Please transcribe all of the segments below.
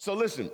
So, listen,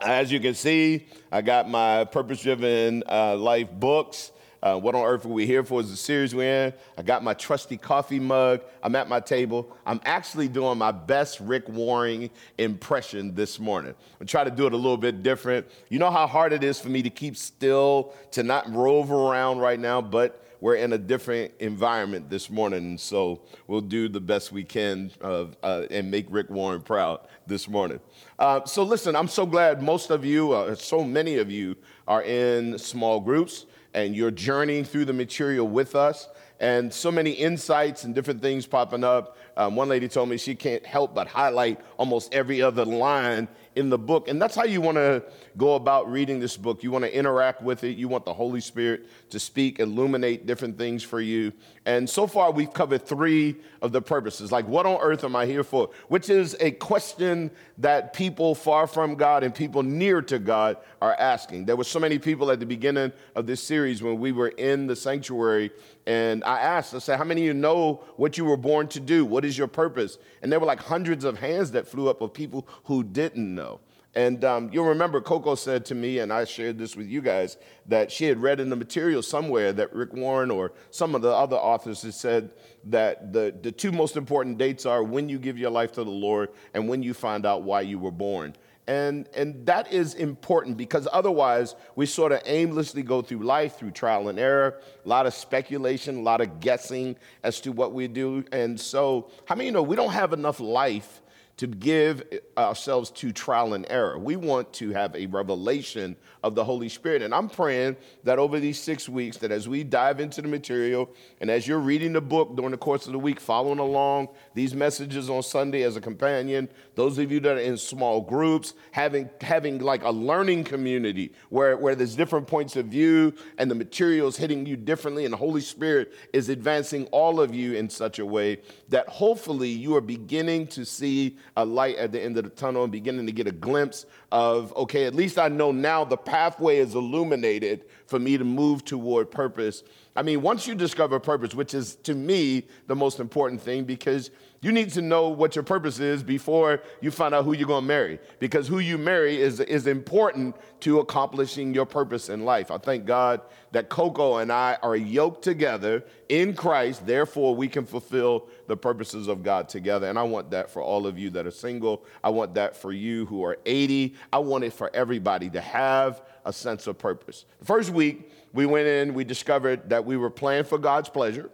as you can see, I got my purpose driven uh, life books. Uh, what on earth are we here for is the series we're in. I got my trusty coffee mug. I'm at my table. I'm actually doing my best Rick Warren impression this morning. I'm try to do it a little bit different. You know how hard it is for me to keep still, to not rove around right now, but we're in a different environment this morning, so we'll do the best we can uh, uh, and make Rick Warren proud this morning. Uh, so, listen, I'm so glad most of you, uh, so many of you, are in small groups and you're journeying through the material with us and so many insights and different things popping up. Um, one lady told me she can't help but highlight almost every other line in the book. And that's how you want to go about reading this book. You want to interact with it. You want the Holy Spirit to speak, illuminate different things for you. And so far, we've covered three of the purposes. Like, what on earth am I here for? Which is a question that people far from God and people near to God are asking. There were so many people at the beginning of this series when we were in the sanctuary. And I asked, I said, How many of you know what you were born to do? What is your purpose? And there were like hundreds of hands that flew up of people who didn't know. And um, you'll remember Coco said to me, and I shared this with you guys, that she had read in the material somewhere that Rick Warren or some of the other authors had said that the, the two most important dates are when you give your life to the Lord and when you find out why you were born. And, and that is important because otherwise we sort of aimlessly go through life through trial and error, a lot of speculation, a lot of guessing as to what we do. And so, how many you know we don't have enough life to give ourselves to trial and error. We want to have a revelation of the Holy Spirit. And I'm praying that over these six weeks, that as we dive into the material and as you're reading the book during the course of the week, following along these messages on Sunday as a companion, those of you that are in small groups, having, having like a learning community where, where there's different points of view and the material is hitting you differently, and the Holy Spirit is advancing all of you in such a way that hopefully you are beginning to see a light at the end of the tunnel and beginning to get a glimpse of, okay, at least I know now the pathway is illuminated for me to move toward purpose. I mean, once you discover purpose, which is to me the most important thing, because you need to know what your purpose is before you find out who you're going to marry, because who you marry is, is important to accomplishing your purpose in life. I thank God that Coco and I are yoked together in Christ, therefore, we can fulfill the purposes of God together. And I want that for all of you that are single. I want that for you who are 80. I want it for everybody to have a sense of purpose. The first week, we went in, we discovered that we were playing for God's pleasure,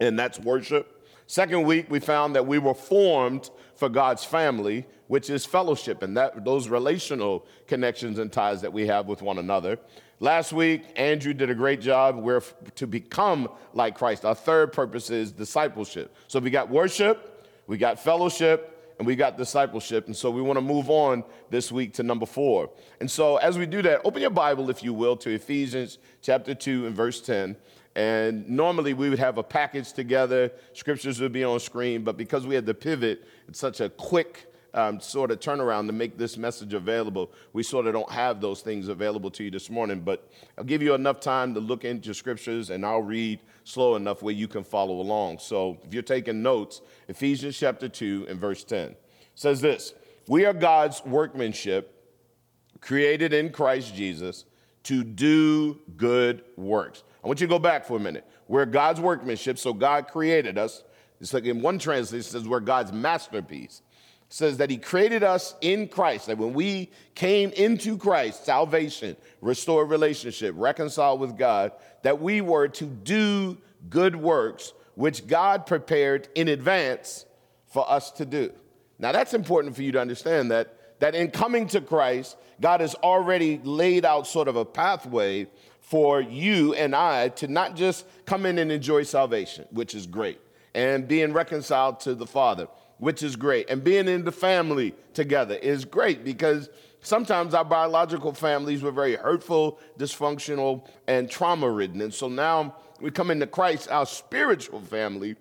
and that's worship. Second week, we found that we were formed for God's family, which is fellowship and that, those relational connections and ties that we have with one another. Last week, Andrew did a great job. We're to become like Christ. Our third purpose is discipleship. So we got worship, we got fellowship, and we got discipleship. And so we want to move on this week to number four. And so as we do that, open your Bible, if you will, to Ephesians chapter 2 and verse 10. And normally we would have a package together, scriptures would be on screen, but because we had to pivot, it's such a quick um, sort of turnaround to make this message available. We sort of don't have those things available to you this morning, but I'll give you enough time to look into scriptures and I'll read slow enough where you can follow along. So if you're taking notes, Ephesians chapter 2 and verse 10 says this We are God's workmanship, created in Christ Jesus to do good works I want you to go back for a minute. We're God's workmanship, so God created us. It's like in one translation, it says we're God's masterpiece. Says that He created us in Christ, that when we came into Christ, salvation, restored relationship, reconciled with God, that we were to do good works, which God prepared in advance for us to do. Now, that's important for you to understand that, that in coming to Christ, God has already laid out sort of a pathway for you and I to not just come in and enjoy salvation, which is great, and being reconciled to the Father, which is great, and being in the family together is great because sometimes our biological families were very hurtful, dysfunctional, and trauma ridden. And so now we come into Christ, our spiritual family,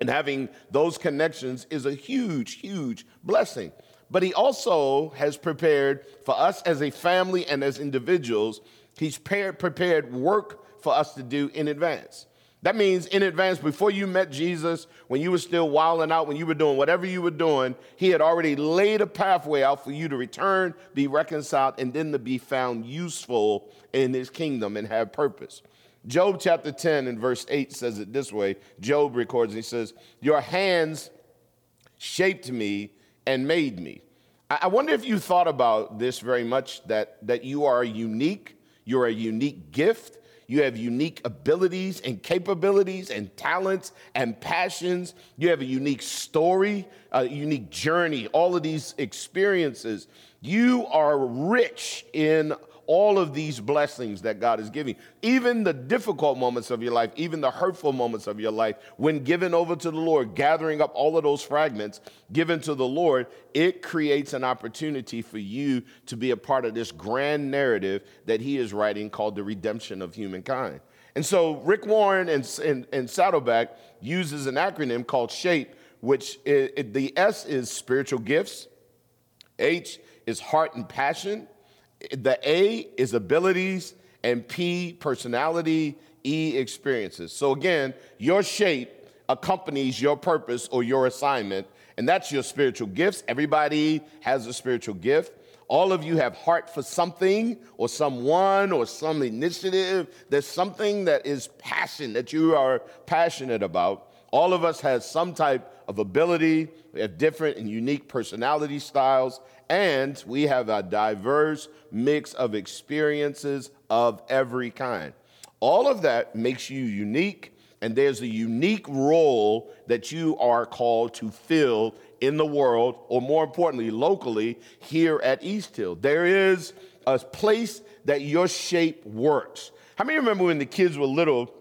and having those connections is a huge, huge blessing. But He also has prepared for us as a family and as individuals He's prepared work for us to do in advance. That means in advance, before you met Jesus, when you were still wilding out, when you were doing whatever you were doing, he had already laid a pathway out for you to return, be reconciled, and then to be found useful in his kingdom and have purpose. Job chapter 10 and verse 8 says it this way. Job records, he says, Your hands shaped me and made me. I wonder if you thought about this very much that, that you are unique, you're a unique gift you have unique abilities and capabilities and talents and passions. You have a unique story, a unique journey, all of these experiences. You are rich in all of these blessings that God is giving. Even the difficult moments of your life, even the hurtful moments of your life, when given over to the Lord, gathering up all of those fragments given to the Lord, it creates an opportunity for you to be a part of this grand narrative that He is writing called the redemption of humankind. And so Rick Warren and, and, and Saddleback uses an acronym called SHAPE, which it, it, the S is spiritual gifts, H is heart and passion, the A is abilities, and P, personality, E, experiences. So again, your shape accompanies your purpose or your assignment, and that's your spiritual gifts. Everybody has a spiritual gift. All of you have heart for something or someone or some initiative. There's something that is passion that you are passionate about. All of us has some type of ability. We have different and unique personality styles, and we have a diverse mix of experiences of every kind. All of that makes you unique, and there's a unique role that you are called to fill in the world, or more importantly, locally here at East Hill. There is a place that your shape works. How many remember when the kids were little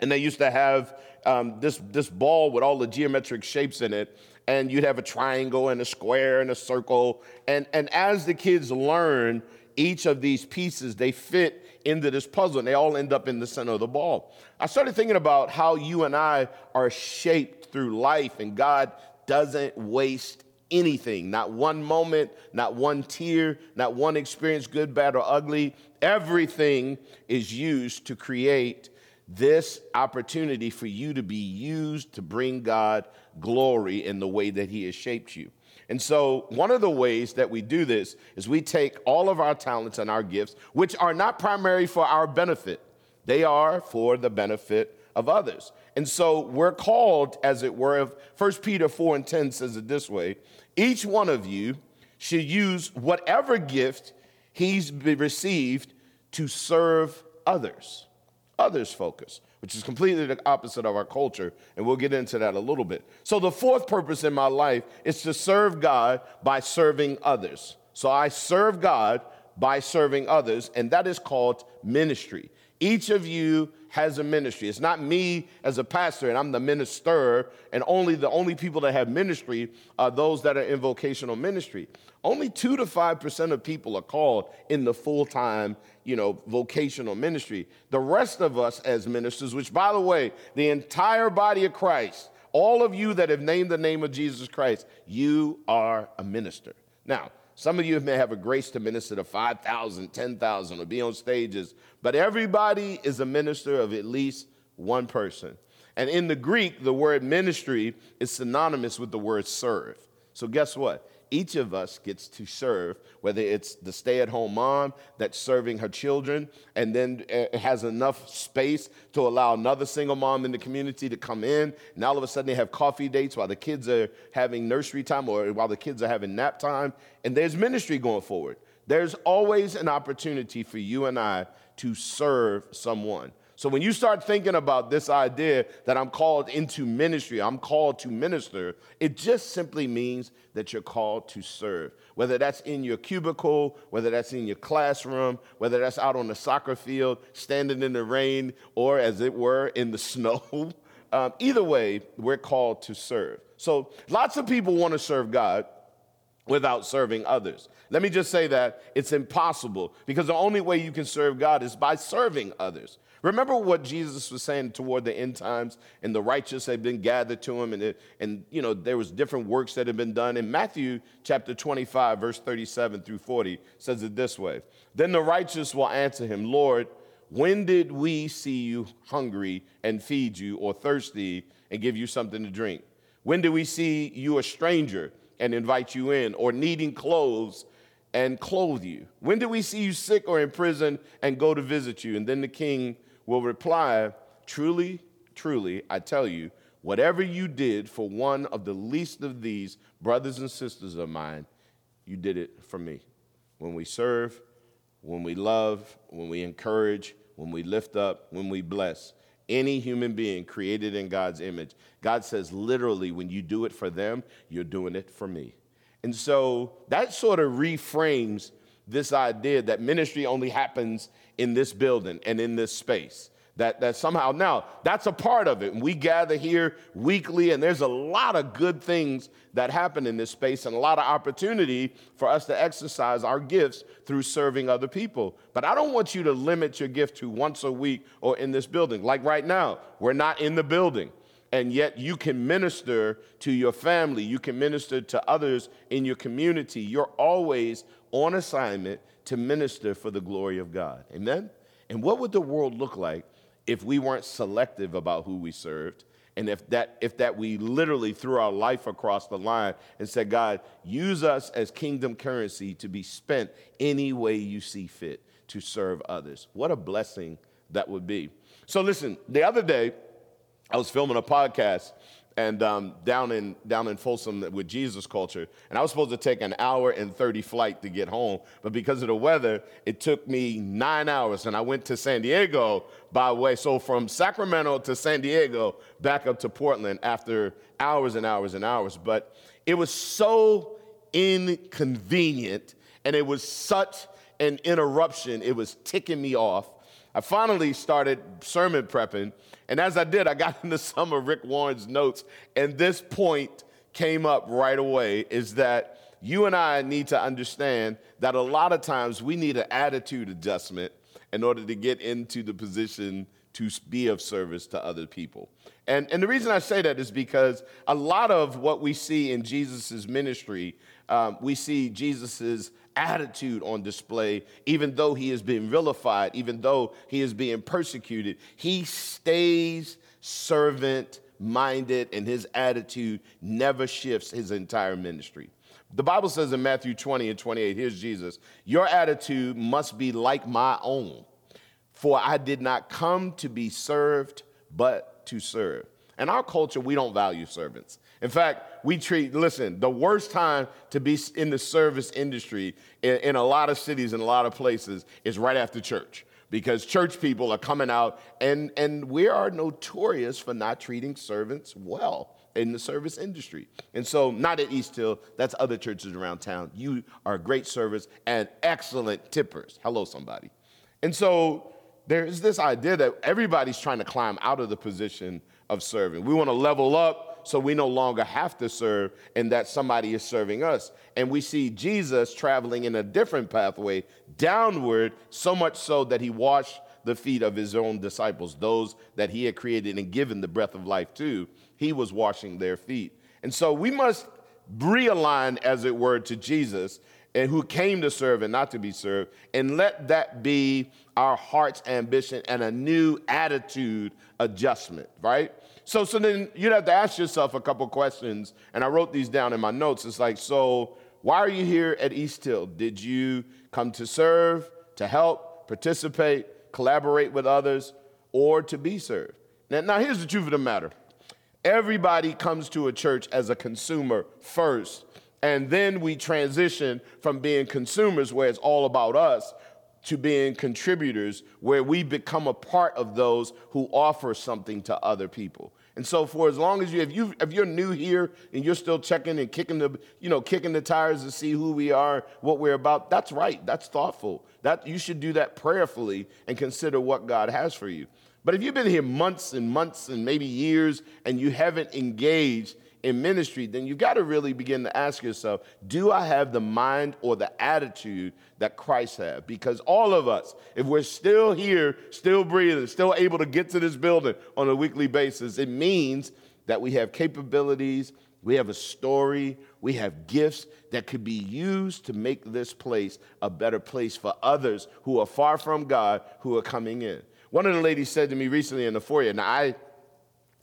and they used to have um, this, this ball with all the geometric shapes in it, and you'd have a triangle and a square and a circle. And, and as the kids learn each of these pieces, they fit into this puzzle and they all end up in the center of the ball. I started thinking about how you and I are shaped through life, and God doesn't waste anything, not one moment, not one tear, not one experience, good, bad, or ugly. Everything is used to create this opportunity for you to be used to bring God glory in the way that He has shaped you. And so, one of the ways that we do this is we take all of our talents and our gifts, which are not primary for our benefit, they are for the benefit of others. And so, we're called, as it were, 1 Peter 4 and 10 says it this way each one of you should use whatever gift he's received to serve others others focus, which is completely the opposite of our culture. And we'll get into that a little bit. So, the fourth purpose in my life is to serve God by serving others. So, I serve God by serving others, and that is called ministry. Each of you has a ministry. It's not me as a pastor and I'm the minister, and only the only people that have ministry are those that are in vocational ministry. Only two to five percent of people are called in the full-time, you know, vocational ministry. The rest of us as ministers, which by the way, the entire body of Christ, all of you that have named the name of Jesus Christ, you are a minister. Now, some of you may have a grace to minister to 5,000, 10,000, or be on stages, but everybody is a minister of at least one person. And in the Greek, the word ministry is synonymous with the word serve. So, guess what? Each of us gets to serve, whether it's the stay at home mom that's serving her children and then has enough space to allow another single mom in the community to come in. And all of a sudden they have coffee dates while the kids are having nursery time or while the kids are having nap time. And there's ministry going forward. There's always an opportunity for you and I to serve someone. So when you start thinking about this idea that I'm called into ministry, I'm called to minister, it just simply means that you're called to serve. Whether that's in your cubicle, whether that's in your classroom, whether that's out on the soccer field, standing in the rain, or as it were, in the snow. Um, either way, we're called to serve. So lots of people want to serve God without serving others. Let me just say that it's impossible because the only way you can serve God is by serving others. Remember what Jesus was saying toward the end times, and the righteous had been gathered to him, and, it, and you know there was different works that had been done. In Matthew chapter 25, verse 37 through 40, says it this way: Then the righteous will answer him, Lord, When did we see you hungry and feed you, or thirsty and give you something to drink? When did we see you a stranger and invite you in, or needing clothes and clothe you? When did we see you sick or in prison and go to visit you? And then the king will reply, Truly, truly, I tell you, whatever you did for one of the least of these brothers and sisters of mine, you did it for me. When we serve, when we love, when we encourage, when we lift up, when we bless, any human being created in God's image, God says literally, when you do it for them, you're doing it for me. And so that sort of reframes this idea that ministry only happens in this building and in this space. That, that somehow, now, that's a part of it. We gather here weekly, and there's a lot of good things that happen in this space and a lot of opportunity for us to exercise our gifts through serving other people. But I don't want you to limit your gift to once a week or in this building. Like right now, we're not in the building and yet you can minister to your family, you can minister to others in your community. You're always on assignment to minister for the glory of God. Amen? And what would the world look like if we weren't selective about who we served? And if that, if that we literally threw our life across the line and said, God, use us as kingdom currency to be spent any way you see fit to serve others. What a blessing that would be. So, listen, the other day, I was filming a podcast and um, down in down in Folsom with Jesus Culture, and I was supposed to take an hour and thirty flight to get home, but because of the weather, it took me nine hours, and I went to San Diego by way. So from Sacramento to San Diego, back up to Portland after hours and hours and hours. But it was so inconvenient, and it was such an interruption. It was ticking me off. I finally started sermon prepping and as I did, I got into some of Rick Warren's notes, and this point came up right away is that you and I need to understand that a lot of times we need an attitude adjustment in order to get into the position to be of service to other people. And, and the reason I say that is because a lot of what we see in Jesus' ministry, um, we see Jesus' attitude on display, even though he is being vilified, even though he is being persecuted. He stays servant minded, and his attitude never shifts his entire ministry. The Bible says in Matthew 20 and 28, here's Jesus, your attitude must be like my own, for I did not come to be served, but to serve. In our culture, we don't value servants. In fact, we treat, listen, the worst time to be in the service industry in, in a lot of cities and a lot of places is right after church because church people are coming out and, and we are notorious for not treating servants well in the service industry. And so, not at East Hill, that's other churches around town. You are a great service and excellent tippers. Hello, somebody. And so, there is this idea that everybody's trying to climb out of the position of serving. We want to level up so we no longer have to serve and that somebody is serving us. And we see Jesus traveling in a different pathway downward, so much so that he washed the feet of his own disciples, those that he had created and given the breath of life to. He was washing their feet. And so we must realign, as it were, to Jesus and who came to serve and not to be served, and let that be our heart's ambition and a new attitude adjustment, right? So, so then you'd have to ask yourself a couple questions, and I wrote these down in my notes. It's like, so why are you here at East Hill? Did you come to serve, to help, participate, collaborate with others, or to be served? Now, now here's the truth of the matter. Everybody comes to a church as a consumer first, and then we transition from being consumers, where it's all about us, to being contributors where we become a part of those who offer something to other people. And so for as long as you if you if you're new here and you're still checking and kicking the you know kicking the tires to see who we are, what we're about, that's right. That's thoughtful. That you should do that prayerfully and consider what God has for you. But if you've been here months and months and maybe years and you haven't engaged in ministry, then you've got to really begin to ask yourself, do I have the mind or the attitude that Christ had? Because all of us, if we're still here, still breathing, still able to get to this building on a weekly basis, it means that we have capabilities We have a story. We have gifts that could be used to make this place a better place for others who are far from God who are coming in. One of the ladies said to me recently in the foyer, now I,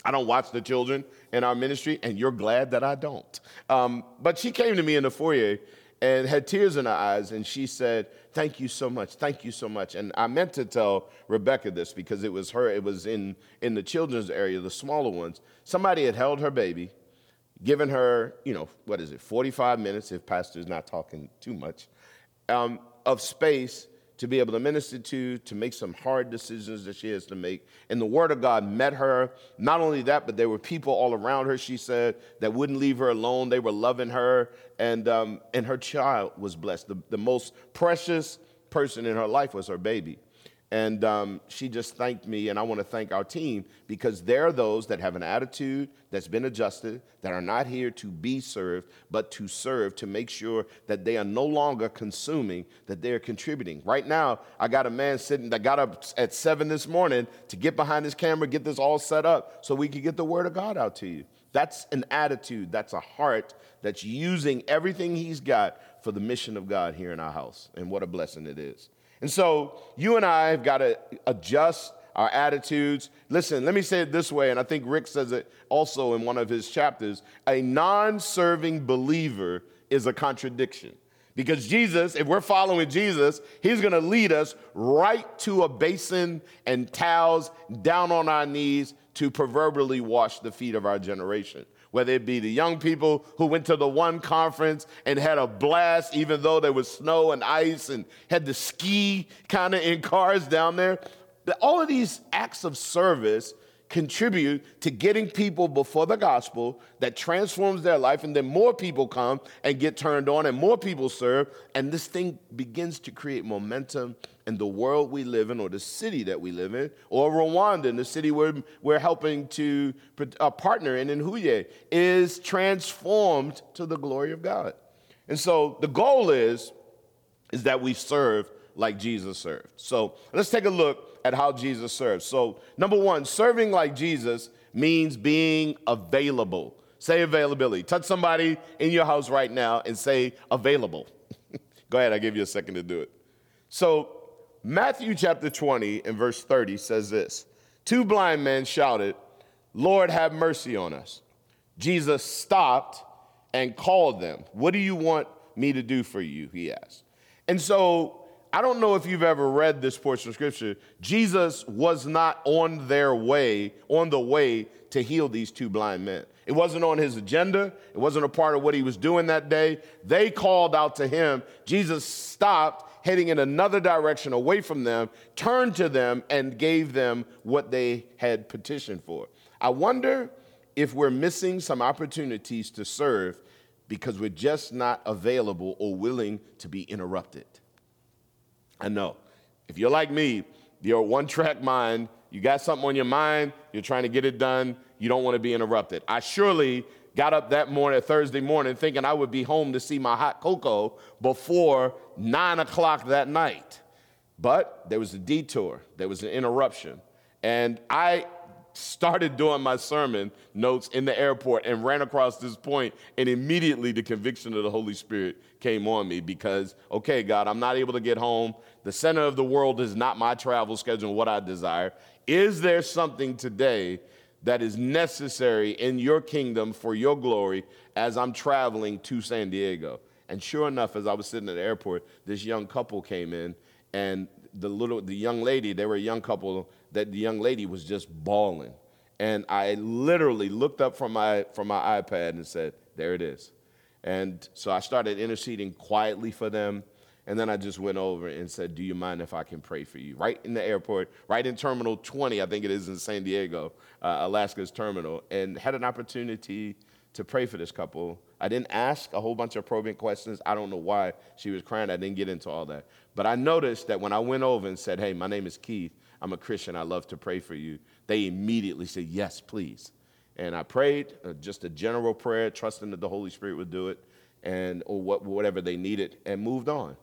I don't watch the children in our ministry, and you're glad that I don't. Um, but she came to me in the foyer and had tears in her eyes, and she said, Thank you so much, thank you so much. And I meant to tell Rebecca this because it was her, it was in, in the children's area, the smaller ones. Somebody had held her baby, given her, you know, what is it, 45 minutes, if pastor's not talking too much, um, of space to be able to minister to, to make some hard decisions that she has to make. And the Word of God met her. Not only that, but there were people all around her, she said, that wouldn't leave her alone. They were loving her, and, um, and her child was blessed. The, the most precious person in her life was her baby. And um, she just thanked me, and I want to thank our team because there are those that have an attitude that's been adjusted, that are not here to be served, but to serve, to make sure that they are no longer consuming, that they are contributing. Right now, I got a man sitting that got up at seven this morning to get behind his camera, get this all set up so we could get the word of God out to you. That's an attitude, that's a heart that's using everything he's got for the mission of God here in our house. And what a blessing it is. And so you and I have got to adjust our attitudes. Listen, let me say it this way, and I think Rick says it also in one of his chapters a non serving believer is a contradiction. Because Jesus, if we're following Jesus, he's gonna lead us right to a basin and towels down on our knees to proverbially wash the feet of our generation whether it be the young people who went to the one conference and had a blast, even though there was snow and ice and had to ski kind of in cars down there. All of these acts of service contribute to getting people before the gospel that transforms their life, and then more people come and get turned on, and more people serve, and this thing begins to create momentum in the world we live in, or the city that we live in, or Rwanda, in the city we're, we're helping to uh, partner in, in Huye, is transformed to the glory of God. And so the goal is, is that we serve like Jesus served. So let's take a look at how Jesus served. So, number one, serving like Jesus means being available. Say availability. Touch somebody in your house right now and say available. Go ahead, I'll give you a second to do it. So, Matthew chapter 20 and verse 30 says this Two blind men shouted, Lord, have mercy on us. Jesus stopped and called them. What do you want me to do for you? He asked. And so I don't know if you've ever read this portion of scripture. Jesus was not on their way, on the way to heal these two blind men. It wasn't on his agenda, it wasn't a part of what he was doing that day. They called out to him. Jesus stopped, heading in another direction away from them, turned to them, and gave them what they had petitioned for. I wonder if we're missing some opportunities to serve because we're just not available or willing to be interrupted. I know. If you're like me, you're a one track mind, you got something on your mind, you're trying to get it done, you don't want to be interrupted. I surely got up that morning, Thursday morning, thinking I would be home to see my hot cocoa before nine o'clock that night. But there was a detour, there was an interruption. And I started doing my sermon notes in the airport and ran across this point, and immediately the conviction of the Holy Spirit came on me because, okay, God, I'm not able to get home. The center of the world is not my travel schedule, what I desire. Is there something today that is necessary in your kingdom for your glory as I'm traveling to San Diego? And sure enough, as I was sitting at the airport, this young couple came in, and the little, the young lady, they were a young couple, that the young lady was just bawling. And I literally looked up from my, from my iPad and said, There it is. And so I started interceding quietly for them. And then I just went over and said, Do you mind if I can pray for you? Right in the airport, right in Terminal 20, I think it is in San Diego, uh, Alaska's terminal, and had an opportunity to pray for this couple. I didn't ask a whole bunch of probing questions. I don't know why she was crying. I didn't get into all that. But I noticed that when I went over and said, Hey, my name is Keith, I'm a Christian, I love to pray for you, they immediately said, Yes, please. And I prayed uh, just a general prayer, trusting that the Holy Spirit would do it and or what, whatever they needed, and moved on.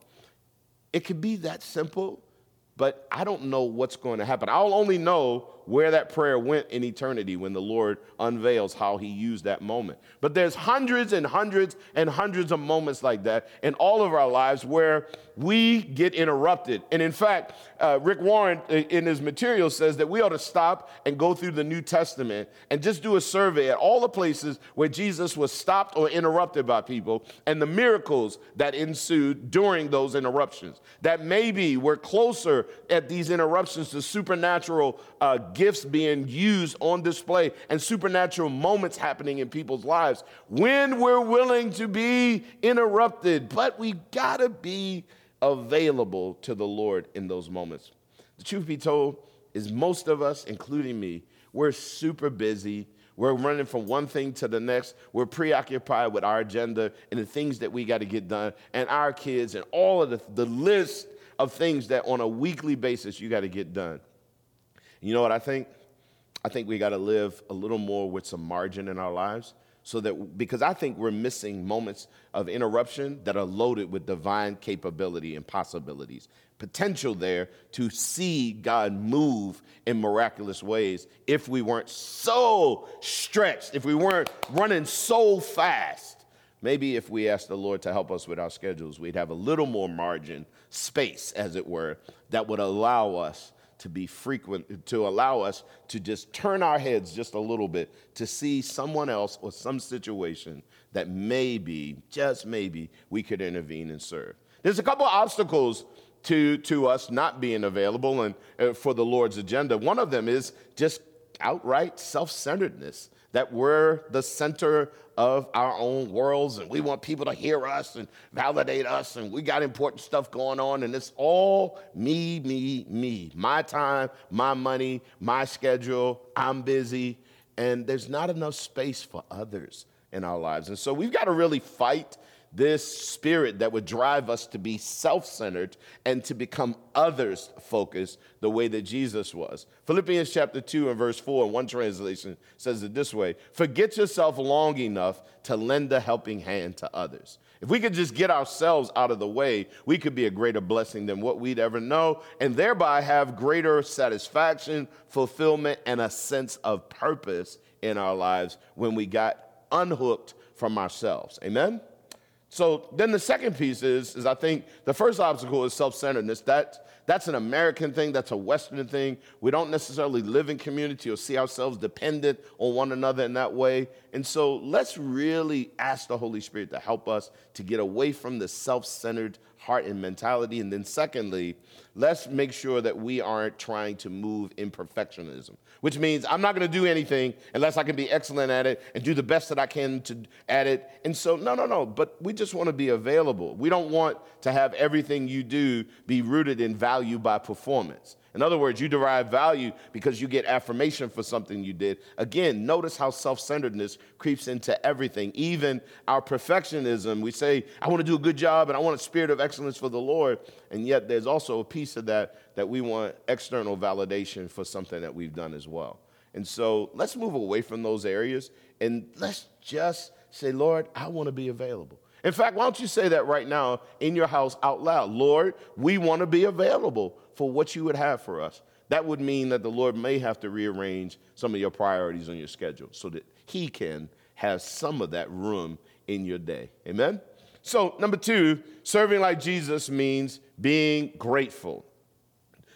It could be that simple, but I don't know what's going to happen. I'll only know where that prayer went in eternity when the Lord unveils how he used that moment. But there's hundreds and hundreds and hundreds of moments like that in all of our lives where we get interrupted. And in fact, uh, Rick Warren uh, in his material says that we ought to stop and go through the New Testament and just do a survey at all the places where Jesus was stopped or interrupted by people and the miracles that ensued during those interruptions. That maybe we're closer at these interruptions to supernatural uh, gifts being used on display and supernatural moments happening in people's lives when we're willing to be interrupted. But we gotta be available to the Lord in those moments. The truth be told is most of us, including me, we're super busy. We're running from one thing to the next. We're preoccupied with our agenda and the things that we got to get done, and our kids, and all of the, the list of things that on a weekly basis you got to get done. You know what I think? I think we got to live a little more with some margin in our lives so that because I think we're missing moments of interruption that are loaded with divine capability and possibilities, potential there to see God move in miraculous ways if we weren't so stretched, if we weren't running so fast. Maybe if we asked the Lord to help us with our schedules, we'd have a little more margin, space, as it were, that would allow us to be frequent, to allow us to just turn our heads just a little bit to see someone else or some situation that maybe, just maybe, we could intervene and serve. There's a couple of obstacles to, to us not being available and uh, for the Lord's agenda. One of them is just outright self centeredness that we're the center of our own worlds and we want people to hear us and validate us and we got important stuff going on and it's all me, me, me. My time, my money, my schedule, I'm busy, and there's not enough space for others in our lives. And so we've got to really fight this spirit that would drive us to be self centered and to become others focused the way that Jesus was. Philippians chapter 2 and verse 4, in one translation says it this way Forget yourself long enough to lend a helping hand to others. If we could just get ourselves out of the way, we could be a greater blessing than what we'd ever know, and thereby have greater satisfaction, fulfillment, and a sense of purpose in our lives when we got unhooked from ourselves. Amen? So then the second piece is, is I think the first obstacle is self-centeredness. That, that's an American thing, that's a Western thing. We don't necessarily live in community or see ourselves dependent on one another in that way. And so let's really ask the Holy Spirit to help us to get away from the self-centered heart and mentality. And then secondly, let's make sure that we aren't trying to move in perfectionism which means I'm not going to do anything unless I can be excellent at it and do the best that I can to, at it. And so, no, no, no, but we just want to be available. We don't want to have everything you do be rooted in value by performance. In other words, you derive value because you get affirmation for something you did. Again, notice how self centeredness creeps into everything, even our perfectionism. We say, I want to do a good job and I want a spirit of excellence for the Lord. And yet, there's also a piece of that that we want external validation for something that we've done as well. And so let's move away from those areas and let's just say, Lord, I want to be available. In fact, why don't you say that right now in your house out loud? Lord, we want to be available for what you would have for us. That would mean that the Lord may have to rearrange some of your priorities on your schedule so that He can have some of that room in your day. Amen? So, number two, serving like Jesus means being grateful.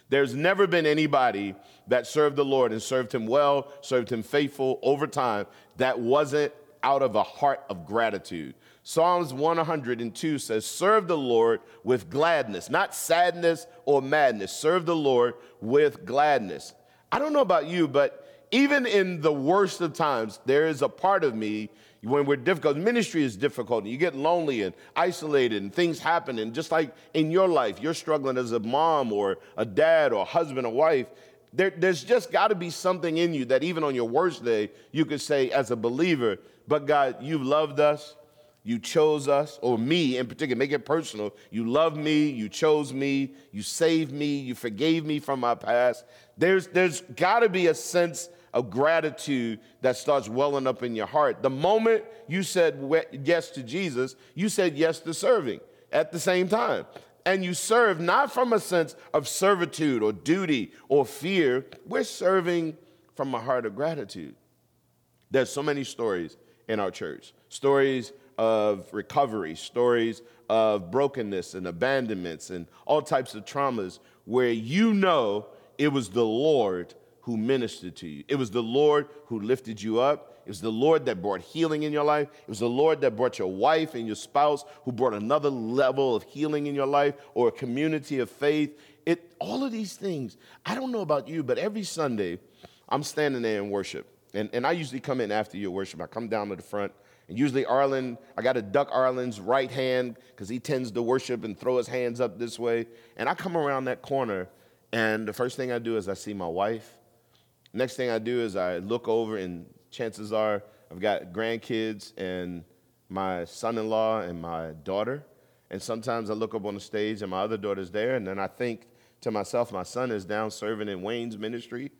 There's never been anybody that served the Lord and served Him well, served Him faithful over time that wasn't out of a heart of gratitude. Psalms 102 says, Serve the Lord with gladness, not sadness or madness. Serve the Lord with gladness. I don't know about you, but even in the worst of times, there is a part of me when we're difficult. Ministry is difficult, and you get lonely and isolated, and things happen. And just like in your life, you're struggling as a mom or a dad or a husband or wife. There, there's just got to be something in you that even on your worst day, you could say, as a believer, but God, you've loved us. You chose us, or me in particular, make it personal. You love me, you chose me, you saved me, you forgave me from my past. There's, there's got to be a sense of gratitude that starts welling up in your heart. The moment you said yes to Jesus, you said yes to serving at the same time. and you serve not from a sense of servitude or duty or fear. We're serving from a heart of gratitude. There's so many stories in our church stories of recovery, stories of brokenness and abandonments and all types of traumas where you know it was the Lord who ministered to you. It was the Lord who lifted you up. It was the Lord that brought healing in your life. It was the Lord that brought your wife and your spouse who brought another level of healing in your life or a community of faith. It all of these things. I don't know about you, but every Sunday I'm standing there in worship. And, and I usually come in after your worship. I come down to the front. And usually Arlen, I got to duck Arlen's right hand because he tends to worship and throw his hands up this way. And I come around that corner, and the first thing I do is I see my wife. Next thing I do is I look over, and chances are I've got grandkids and my son in law and my daughter. And sometimes I look up on the stage and my other daughter's there, and then I think to myself, my son is down serving in Wayne's ministry.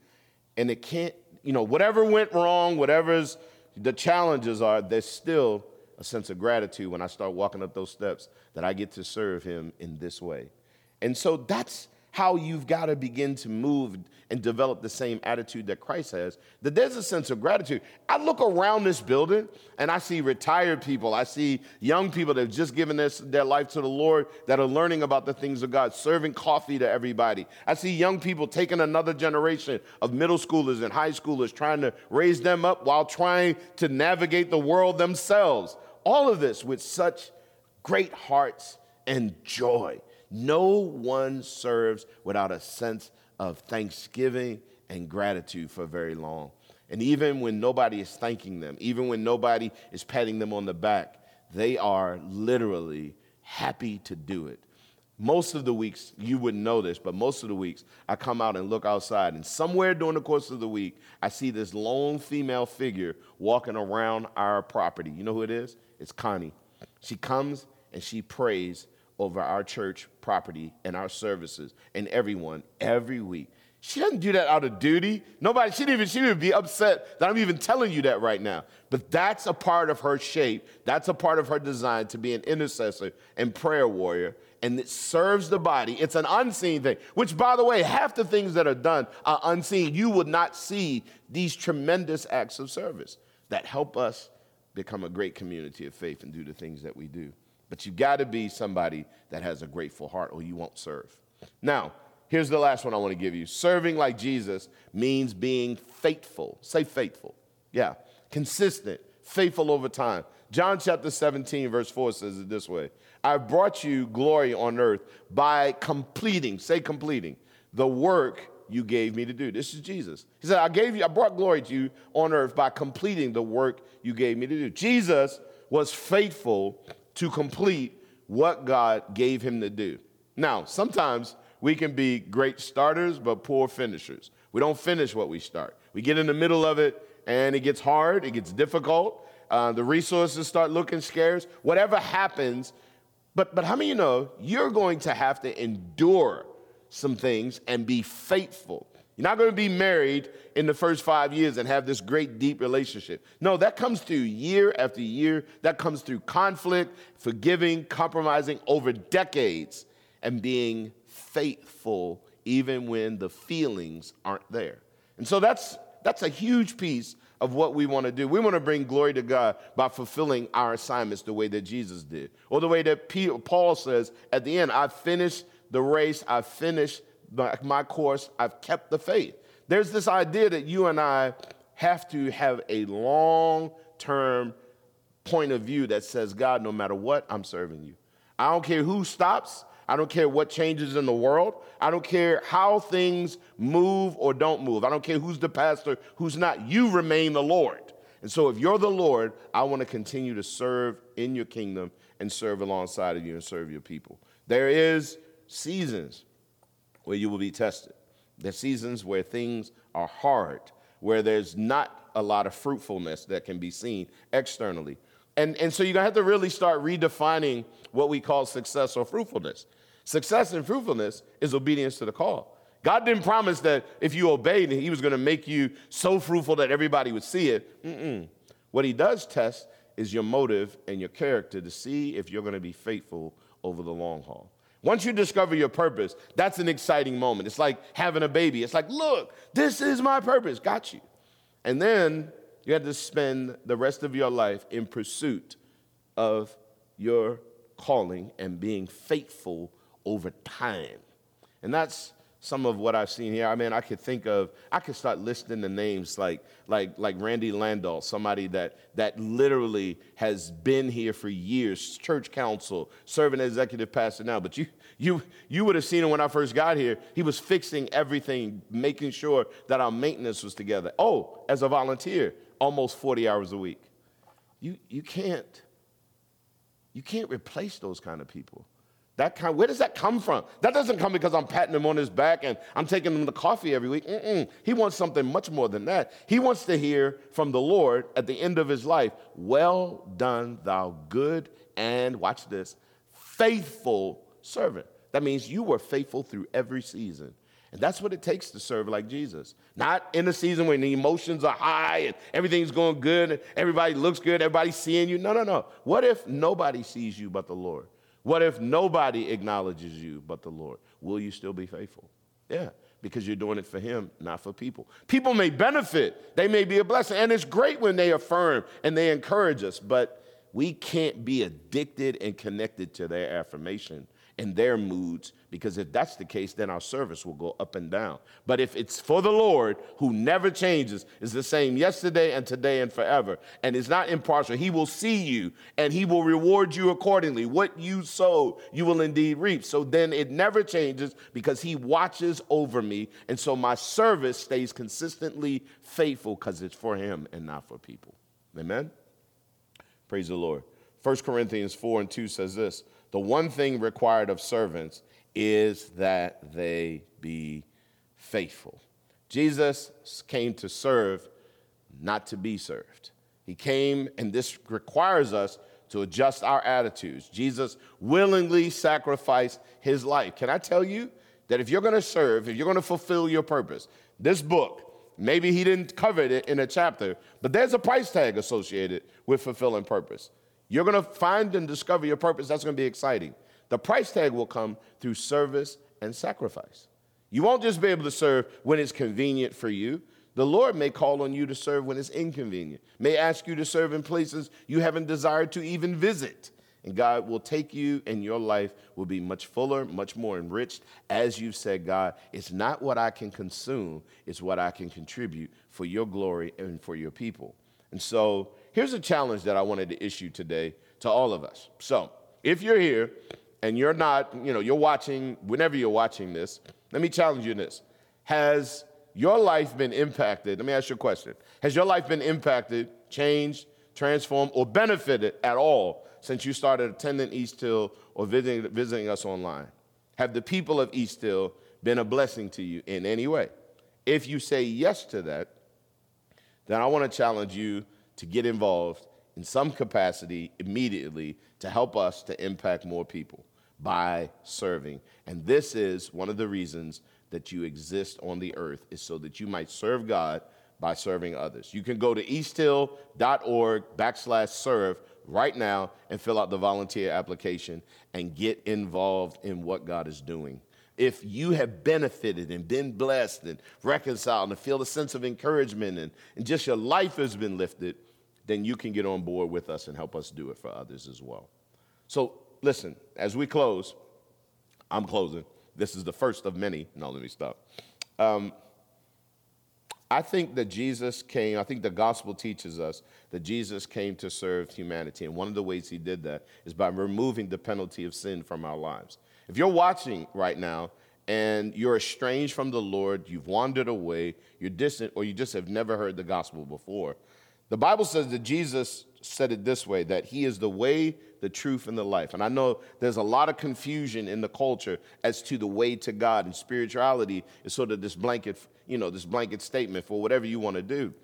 And it can't, you know, whatever went wrong, whatever's the challenges are, there's still a sense of gratitude when I start walking up those steps that I get to serve him in this way. And so that's how you've got to begin to move and develop the same attitude that Christ has, that there's a sense of gratitude. I look around this building and I see retired people, I see young people that have just given this, their life to the Lord that are learning about the things of God, serving coffee to everybody. I see young people taking another generation of middle schoolers and high schoolers, trying to raise them up while trying to navigate the world themselves. All of this with such great hearts and joy. No one serves without a sense of thanksgiving and gratitude for very long. And even when nobody is thanking them, even when nobody is patting them on the back, they are literally happy to do it. Most of the weeks, you wouldn't know this, but most of the weeks, I come out and look outside, and somewhere during the course of the week, I see this lone female figure walking around our property. You know who it is? It's Connie. She comes and she prays over our church property and our services and everyone every week. She doesn't do that out of duty. Nobody, she didn't even, she would be upset that I'm even telling you that right now. But that's a part of her shape. That's a part of her design to be an intercessor and prayer warrior. And it serves the body. It's an unseen thing, which, by the way, half the things that are done are unseen. You would not see these tremendous acts of service that help us become a great community of faith and do the things that we do. But you got to be somebody that has a grateful heart or you won't serve. Now, here's the last one I want to give you. Serving like Jesus means being faithful. Say faithful. Yeah. Consistent, faithful over time. John chapter 17, verse 4 says it this way "I have brought you glory on earth by completing, say completing, the work you gave me to do. This is Jesus. He said, I gave you, I brought glory to you on earth by completing the work you gave me to do. Jesus was faithful to complete what God gave him to do. Now, sometimes we can be great starters, but poor finishers. We don't finish what we start. We get in the middle of it, and it gets hard, it gets difficult. Uh, the resources start looking scarce. Whatever happens, but, but how many of you know you're going to have to endure some things and be faithful you're not going to be married in the first five years and have this great, deep relationship. No, that comes through year after year. That comes through conflict, forgiving, compromising over decades, and being faithful even when the feelings aren't there. And so that's, that's a huge piece of what we want to do. We want to bring glory to God by fulfilling our assignments the way that Jesus did, or the way that Paul says at the end, I've finished the race, I've finished my course, I've kept the faith. There's this idea that you and I have to have a long term point of view that says, God, no matter what, I'm serving you. I don't care who stops. I don't care what changes in the world. I don't care how things move or don't move. I don't care who's the pastor, who's not. You remain the Lord. And so, if you're the Lord, I want to continue to serve in your kingdom and serve alongside of you and serve your people. There is seasons where you will be tested. The seasons where things are hard, where there's not a lot of fruitfulness that can be seen externally. And, and so you're gonna have to really start redefining what we call success or fruitfulness. Success and fruitfulness is obedience to the call. God didn't promise that if you obeyed, He was gonna make you so fruitful that everybody would see it. Mm-mm. What He does test is your motive and your character to see if you're gonna be faithful over the long haul. Once you discover your purpose, that's an exciting moment. It's like having a baby. It's like, look, this is my purpose. Got you. And then you have to spend the rest of your life in pursuit of your calling and being faithful over time. And that's some of what I've seen here. I mean, I could think of, I could start listing the names like, like, like Randy Landall, somebody that, that literally has been here for years, church council, serving as executive pastor now. But you, you, you would have seen him when I first got here. He was fixing everything, making sure that our maintenance was together. Oh, as a volunteer, almost 40 hours a week. You, you can't, you can't replace those kind of people. That kind, where does that come from? That doesn't come because I'm patting him on his back and I'm taking him to coffee every week. Mm-mm. He wants something much more than that. He wants to hear from the Lord at the end of his life, Well done, thou good and, watch this, faithful servant. That means you were faithful through every season. And that's what it takes to serve like Jesus. Not in a season when the emotions are high and everything's going good and everybody looks good, everybody's seeing you. No, no, no. What if nobody sees you but the Lord? What if nobody acknowledges you but the Lord? Will you still be faithful? Yeah, because you're doing it for Him, not for people. People may benefit, they may be a blessing, and it's great when they affirm and they encourage us, but we can't be addicted and connected to their affirmation and their moods because if that's the case, then our service will go up and down. But if it's for the Lord, who never changes, is the same yesterday and today and forever, and is not impartial, He will see you and He will reward you accordingly. What you sow, you will indeed reap. So then it never changes because He watches over me. And so my service stays consistently faithful because it's for Him and not for people. Amen? Praise the Lord. 1 Corinthians 4 and 2 says this The one thing required of servants is that they be faithful. Jesus came to serve, not to be served. He came, and this requires us to adjust our attitudes. Jesus willingly sacrificed his life. Can I tell you that if you're to serve, if you're to fulfill your purpose, this book, maybe he didn't cover it in a chapter, but there's a price tag associated with fulfilling purpose. You're going to find and discover your purpose. That's going to be exciting. The price tag will come through service and sacrifice. You won't just be able to serve when it's convenient for you. The Lord may call on you to serve when it's inconvenient, may ask you to serve in places you haven't desired to even visit. And God will take you, and your life will be much fuller, much more enriched. As you've said, God, it's not what I can consume, it's what I can contribute for your glory and for your people. And so here's a challenge that I wanted to issue today to all of us. So if you're here and you're not, you know, you're watching, whenever you're watching this, let me challenge you in this. Has your life been impacted? Let me ask you a question. Has your life been impacted, changed, transformed, or benefited at all since you started attending East Hill or visiting, visiting us online? Have the people of East Hill been a blessing to you in any way? If you say yes to that, then I want to challenge you to get involved in some capacity immediately to help us to impact more people by serving. And this is one of the reasons that you exist on the earth is so that you might serve God by serving others. You can go to easthill.org backslash serve right now and fill out the volunteer application and get involved in what God is doing. If you have benefited and been blessed and reconciled and feel a sense of encouragement and, and just your life has been lifted, then you can get on board with us and help us do it for others as well. So listen, as we close, I'm closing. This is the first of many. No, let me stop. Um, I think that Jesus came, I think the gospel teaches us that Jesus came to serve humanity. And one of the ways he did that is by removing the penalty of sin from our lives. If you're watching right now and you're estranged from the Lord, you've wandered away, you're distant, or you just have never heard the gospel before, the Bible says that Jesus said it this way that he is the way, the truth, and the life. And I know there's a lot of confusion in the culture as to the way to God, and spirituality is sort of this blanket, you know, this blanket statement for whatever you want to do.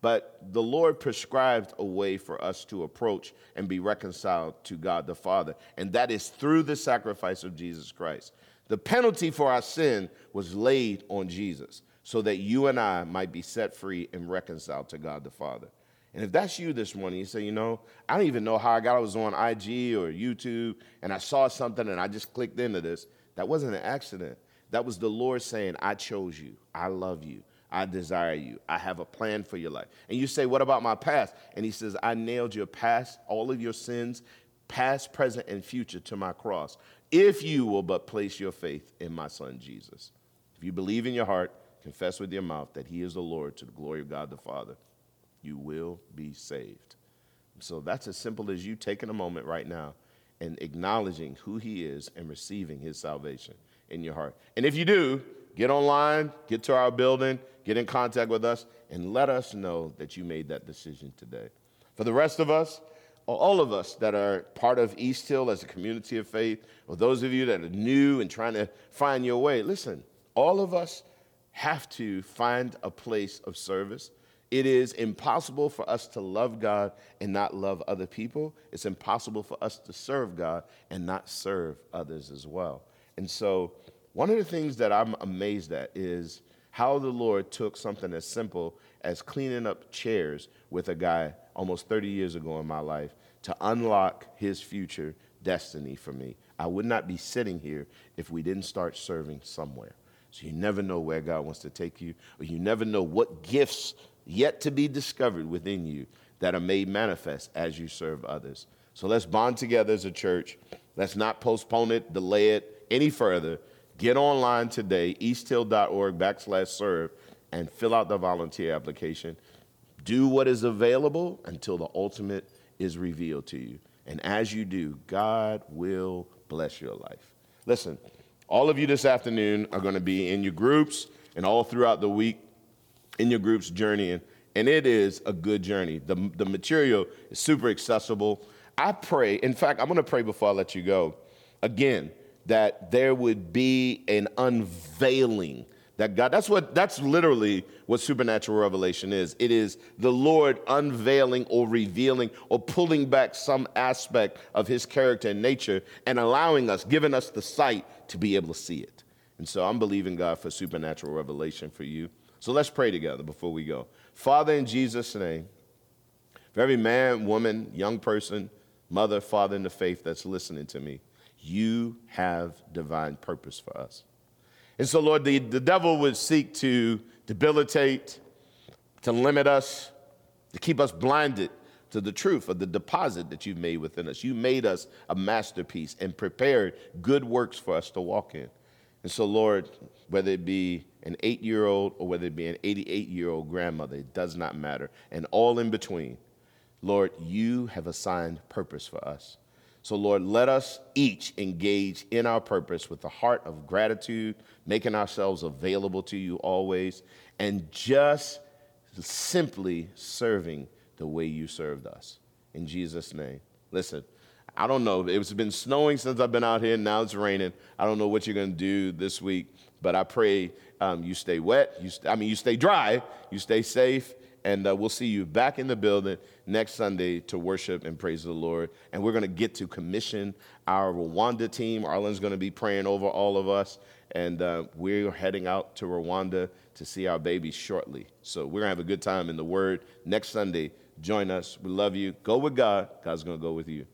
But the Lord prescribed a way for us to approach and be reconciled to God the Father, and that is through the sacrifice of Jesus Christ. The penalty for our sin was laid on Jesus so that you and I might be set free and reconciled to God the Father. And if that's you this morning, you say, you know, I don't even know how I got. I was on IG or YouTube and I saw something and I just clicked into this. That wasn't an accident. That was the Lord saying, I chose you. I love you. I desire you. I have a plan for your life. And you say, What about my past? And he says, I nailed your past, all of your sins, past, present, and future to my cross. If you will but place your faith in my son Jesus. If you believe in your heart, confess with your mouth that he is the Lord to the glory of God the Father, you will be saved. So that's as simple as you taking a moment right now and acknowledging who he is and receiving his salvation in your heart. And if you do, get online, get to our building, get in contact with us, and let us know that you made that decision today. For the rest of us, all of us that are part of East Hill as a community of faith, or those of you that are new and trying to find your way, listen, all of us have to find a place of service. It is impossible for us to love God and not love other people. It's impossible for us to serve God and not serve others as well. And so, one of the things that I'm amazed at is how the Lord took something as simple as cleaning up chairs with a guy almost 30 years ago in my life to unlock his future destiny for me. I would not be sitting here if we didn't start serving somewhere. So you never know where God wants to take you, or you never know what gifts yet to be discovered within you that are made manifest as you serve others. So let's bond together as a church. Let's not postpone it, delay it any further. Get online today, easthill.org backslash serve, and fill out the volunteer application. Do what is available until the ultimate is revealed to you. And as you do, God will bless your life. Listen, all of you this afternoon are going to be in your groups and all throughout the week in your groups journeying. And it is a good journey. The, the material is super accessible. I pray, in fact, I'm to pray before I let you go again that there would be an unveiling that God, that's what, that's literally what supernatural revelation is. It is the Lord unveiling or revealing or pulling back some aspect of his character and nature and allowing us, giving us the sight to be able to see it. And so I'm believing God for supernatural revelation for you. So let's pray together before we go. Father, in Jesus' name, for every man, woman, young person, mother, father in the faith that's listening to me, you have divine purpose for us. And so, Lord, the, the devil would seek to debilitate, to limit us, to keep us blinded to the truth of the deposit that you've made within us. You made us a masterpiece and prepared good works for us to walk in. And so, Lord, whether it be an eight year old or whether it be an 88 year old grandmother, it does not matter. And all in between, Lord, you have assigned purpose for us. So, Lord, let us each engage in our purpose with a heart of gratitude, making ourselves available to you always, and just simply serving the way you served us. In Jesus' name. Listen, I don't know. It's been snowing since I've been out here. And now it's raining. I don't know what you're going to do this week, but I pray um, you stay wet. You st- I mean, you stay dry. You stay safe and uh, we'll see you back in the building next Sunday to worship and praise the Lord. And we're going to get to commission our Rwanda team. Arlen's going to be praying over all of us, and uh, we're heading out to Rwanda to see our babies shortly. So we're going to have a good time in the Word next Sunday. Join us. We love you. Go with God. God's going to go with you.